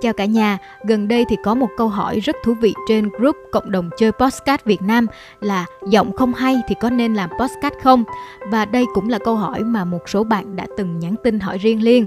Chào cả nhà, gần đây thì có một câu hỏi rất thú vị trên group cộng đồng chơi podcast Việt Nam là giọng không hay thì có nên làm podcast không? Và đây cũng là câu hỏi mà một số bạn đã từng nhắn tin hỏi riêng Liên.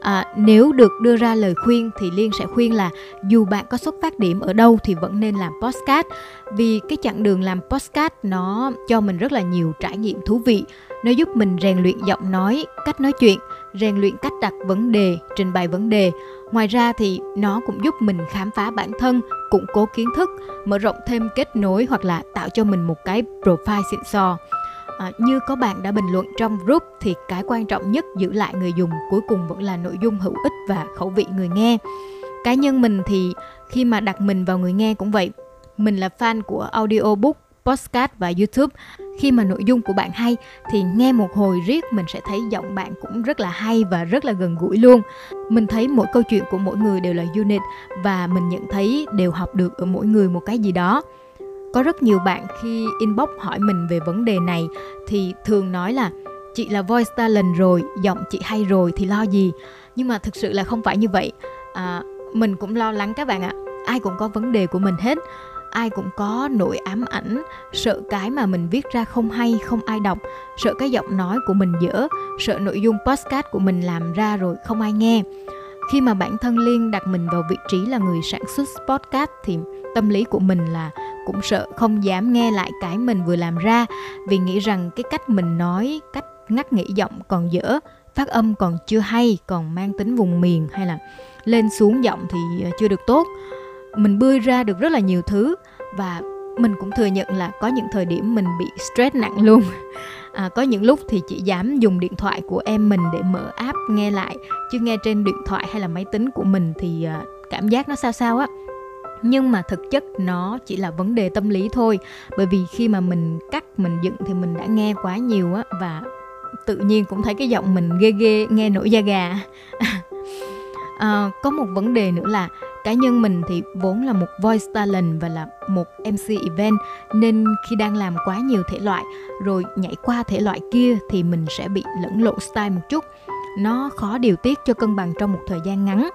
À, nếu được đưa ra lời khuyên thì Liên sẽ khuyên là dù bạn có xuất phát điểm ở đâu thì vẫn nên làm podcast vì cái chặng đường làm podcast nó cho mình rất là nhiều trải nghiệm thú vị nó giúp mình rèn luyện giọng nói cách nói chuyện rèn luyện cách đặt vấn đề trình bày vấn đề. Ngoài ra thì nó cũng giúp mình khám phá bản thân củng cố kiến thức mở rộng thêm kết nối hoặc là tạo cho mình một cái profile xịn sò. À, như có bạn đã bình luận trong group thì cái quan trọng nhất giữ lại người dùng cuối cùng vẫn là nội dung hữu ích và khẩu vị người nghe. Cá nhân mình thì khi mà đặt mình vào người nghe cũng vậy. Mình là fan của audiobook podcast và youtube. Khi mà nội dung của bạn hay thì nghe một hồi riết mình sẽ thấy giọng bạn cũng rất là hay và rất là gần gũi luôn. Mình thấy mỗi câu chuyện của mỗi người đều là unit và mình nhận thấy đều học được ở mỗi người một cái gì đó. Có rất nhiều bạn khi inbox hỏi mình về vấn đề này thì thường nói là chị là voice talent rồi giọng chị hay rồi thì lo gì? Nhưng mà thực sự là không phải như vậy. À, mình cũng lo lắng các bạn ạ. Ai cũng có vấn đề của mình hết ai cũng có nỗi ám ảnh, sợ cái mà mình viết ra không hay, không ai đọc, sợ cái giọng nói của mình dở, sợ nội dung podcast của mình làm ra rồi không ai nghe. Khi mà bản thân liên đặt mình vào vị trí là người sản xuất podcast thì tâm lý của mình là cũng sợ không dám nghe lại cái mình vừa làm ra, vì nghĩ rằng cái cách mình nói, cách ngắt nghĩ giọng còn dở, phát âm còn chưa hay, còn mang tính vùng miền hay là lên xuống giọng thì chưa được tốt mình bươi ra được rất là nhiều thứ và mình cũng thừa nhận là có những thời điểm mình bị stress nặng luôn. À, có những lúc thì chỉ dám dùng điện thoại của em mình để mở app nghe lại chứ nghe trên điện thoại hay là máy tính của mình thì à, cảm giác nó sao sao á. Nhưng mà thực chất nó chỉ là vấn đề tâm lý thôi bởi vì khi mà mình cắt mình dựng thì mình đã nghe quá nhiều á và tự nhiên cũng thấy cái giọng mình ghê ghê nghe nổi da gà. à, có một vấn đề nữa là cá nhân mình thì vốn là một voice talent và là một mc event nên khi đang làm quá nhiều thể loại rồi nhảy qua thể loại kia thì mình sẽ bị lẫn lộn style một chút. Nó khó điều tiết cho cân bằng trong một thời gian ngắn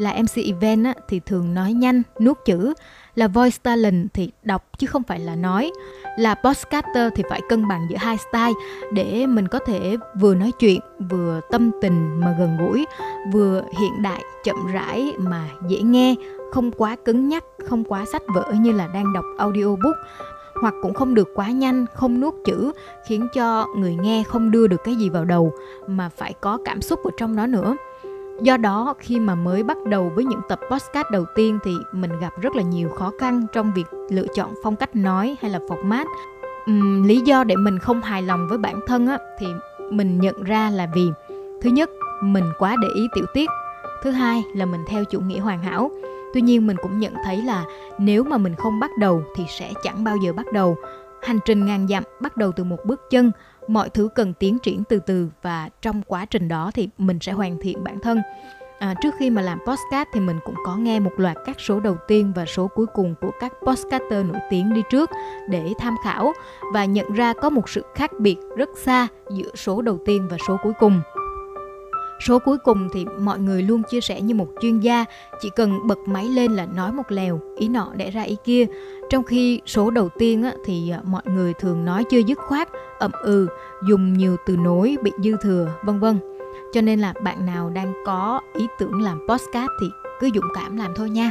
là mc event á, thì thường nói nhanh nuốt chữ. Là voice talent thì đọc chứ không phải là nói. Là podcaster thì phải cân bằng giữa hai style để mình có thể vừa nói chuyện vừa tâm tình mà gần gũi vừa hiện đại chậm rãi mà dễ nghe không quá cứng nhắc không quá sách vở như là đang đọc audiobook. Hoặc cũng không được quá nhanh không nuốt chữ khiến cho người nghe không đưa được cái gì vào đầu mà phải có cảm xúc ở trong đó nữa do đó khi mà mới bắt đầu với những tập podcast đầu tiên thì mình gặp rất là nhiều khó khăn trong việc lựa chọn phong cách nói hay là format. Uhm, lý do để mình không hài lòng với bản thân á thì mình nhận ra là vì thứ nhất mình quá để ý tiểu tiết. Thứ hai là mình theo chủ nghĩa hoàn hảo. Tuy nhiên mình cũng nhận thấy là nếu mà mình không bắt đầu thì sẽ chẳng bao giờ bắt đầu. Hành trình ngàn dặm bắt đầu từ một bước chân mọi thứ cần tiến triển từ từ và trong quá trình đó thì mình sẽ hoàn thiện bản thân. À, trước khi mà làm podcast thì mình cũng có nghe một loạt các số đầu tiên và số cuối cùng của các podcaster nổi tiếng đi trước để tham khảo. Và nhận ra có một sự khác biệt rất xa giữa số đầu tiên và số cuối cùng số cuối cùng thì mọi người luôn chia sẻ như một chuyên gia chỉ cần bật máy lên là nói một lèo ý nọ đẻ ra ý kia. Trong khi số đầu tiên á, thì à, mọi người thường nói chưa dứt khoát ậm ừ dùng nhiều từ nối bị dư thừa vân vân. Cho nên là bạn nào đang có ý tưởng làm podcast thì cứ dũng cảm làm thôi nha.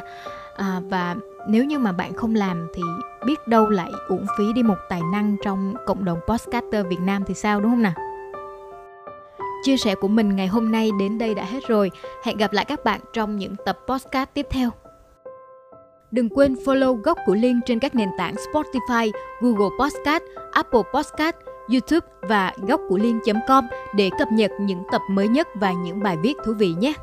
À, và nếu như mà bạn không làm thì biết đâu lại uổng phí đi một tài năng trong cộng đồng podcaster Việt Nam thì sao đúng không nào? Chia sẻ của mình ngày hôm nay đến đây đã hết rồi. Hẹn gặp lại các bạn trong những tập podcast tiếp theo. Đừng quên follow góc của Liên trên các nền tảng Spotify, Google Podcast, Apple Podcast, YouTube và gốc của Liên.com để cập nhật những tập mới nhất và những bài viết thú vị nhé.